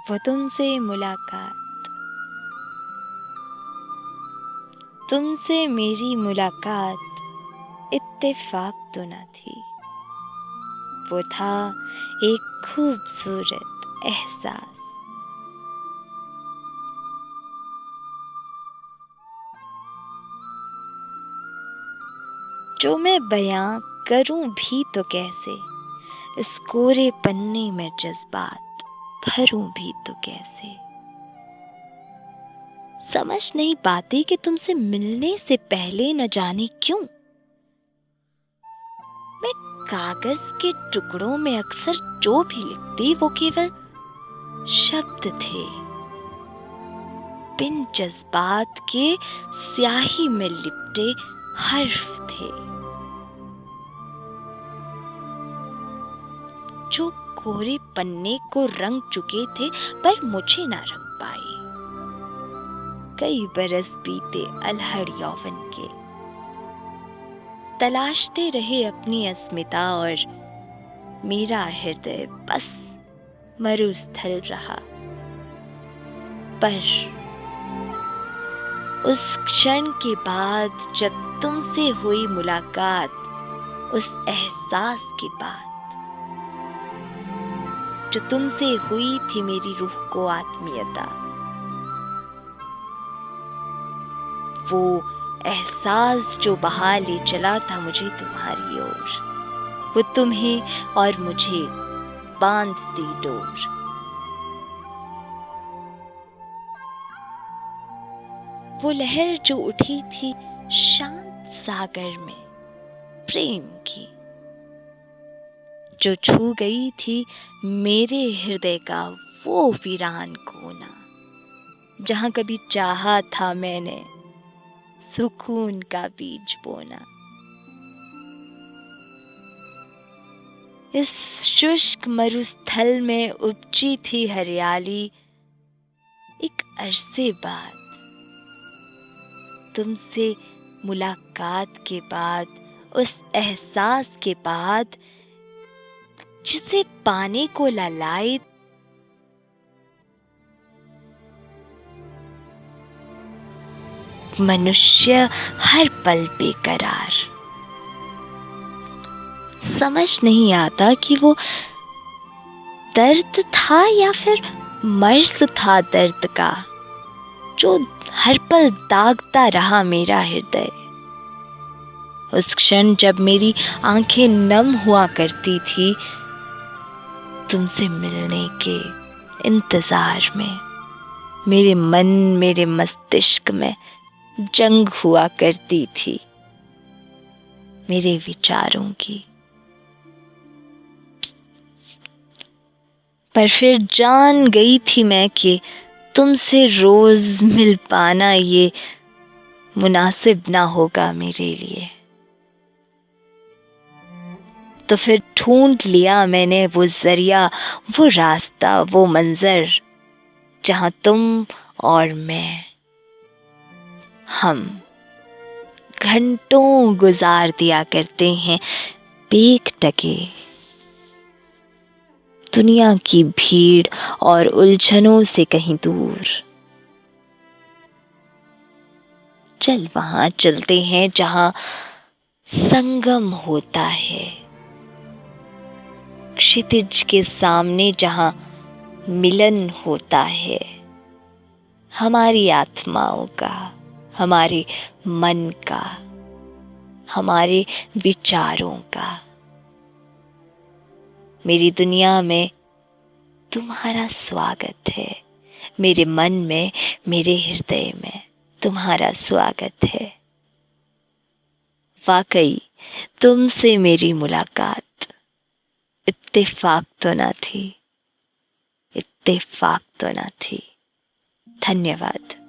वो तुमसे मुलाकात। तुमसे मेरी मुलाकात इत्तेफाक तो न थी। वो था एक खूबसूरत एहसास। जो मैं बयां करूँ भी तो कैसे? इस कोरे पन्ने में जज्बात। भरूं भी तो कैसे? समझ नहीं पाती कि तुमसे मिलने से पहले न जाने क्यों? मैं कागज़ के टुकड़ों में अक्सर जो भी लिखती, वो केवल शब्द थे। बिन जज्बात के स्याही में लिपटे हर्फ थे। जो कोरे पन्ने को रंग चुके थे, पर मुझे ना रंग पाए। कई बरस बीते अलहड़ यौवन के। तलाशते रहे अपनी अस्मिता और मेरा हृदय बस मरुस्थल रहा। पर उस क्षण के बाद जब तुमसे हुई मुलाकात, उस एहसास के बाद जो तुमसे हुई थी मेरी रूह को आत्मीयता। वो एहसास जो बहा ले चला था मुझे तुम्हारी ओर, वो तुम्हें और मुझे बाँध दी डोर। वो लहर जो उठी थी शांत सागर में, प्रेम की। जो छू गई थी मेरे हृदय का वो वीरान कोना। जहाँ कभी चाहा था मैंने, सुकून का बीज बोना। इस शुष्क मरुस्थल में उपजी थी हरियाली एक अरसे बाद। तुमसे मुलाकात के बाद, उस एहसास के बाद जिसे पाने को ललाए मनुष्य हर पल बेकरार। समझ नहीं आता कि वो दर्द था या फिर मर्ज था दर्द का, जो हर पल दागता रहा मेरा हृदय। उस क्षण जब मेरी आँखें नम हुआ करती थी तुमसे मिलने के इंतज़ार में। मेरे मन, मेरे मस्तिष्क में जंग हुआ करती थी। मेरे विचारों की। पर फिर जान गई थी मैं कि तुमसे रोज मिल पाना ये मुनासिब ना होगा मेरे लिए। तो फिर ढूंढ लिया मैंने वो ज़रिया, वो रास्ता, वो मंजर, जहाँ तुम और मैं, हम घंटों गुजार दिया करते हैं बेक टके। दुनिया की भीड़ और उलझनों से कहीं दूर। चल वहाँ चलते हैं जहाँ संगम होता है। क्षितिज के सामने जहाँ मिलन होता है। हमारी आत्माओं का, हमारे मन का, हमारे विचारों का। मेरी दुनिया में तुम्हारा स्वागत है। मेरे मन में, मेरे हृदय में तुम्हारा स्वागत है। वाकई, तुमसे मेरी मुलाकात इत्तेफाक तो ना थी। इत्तेफाक तो ना थी। धन्यवाद।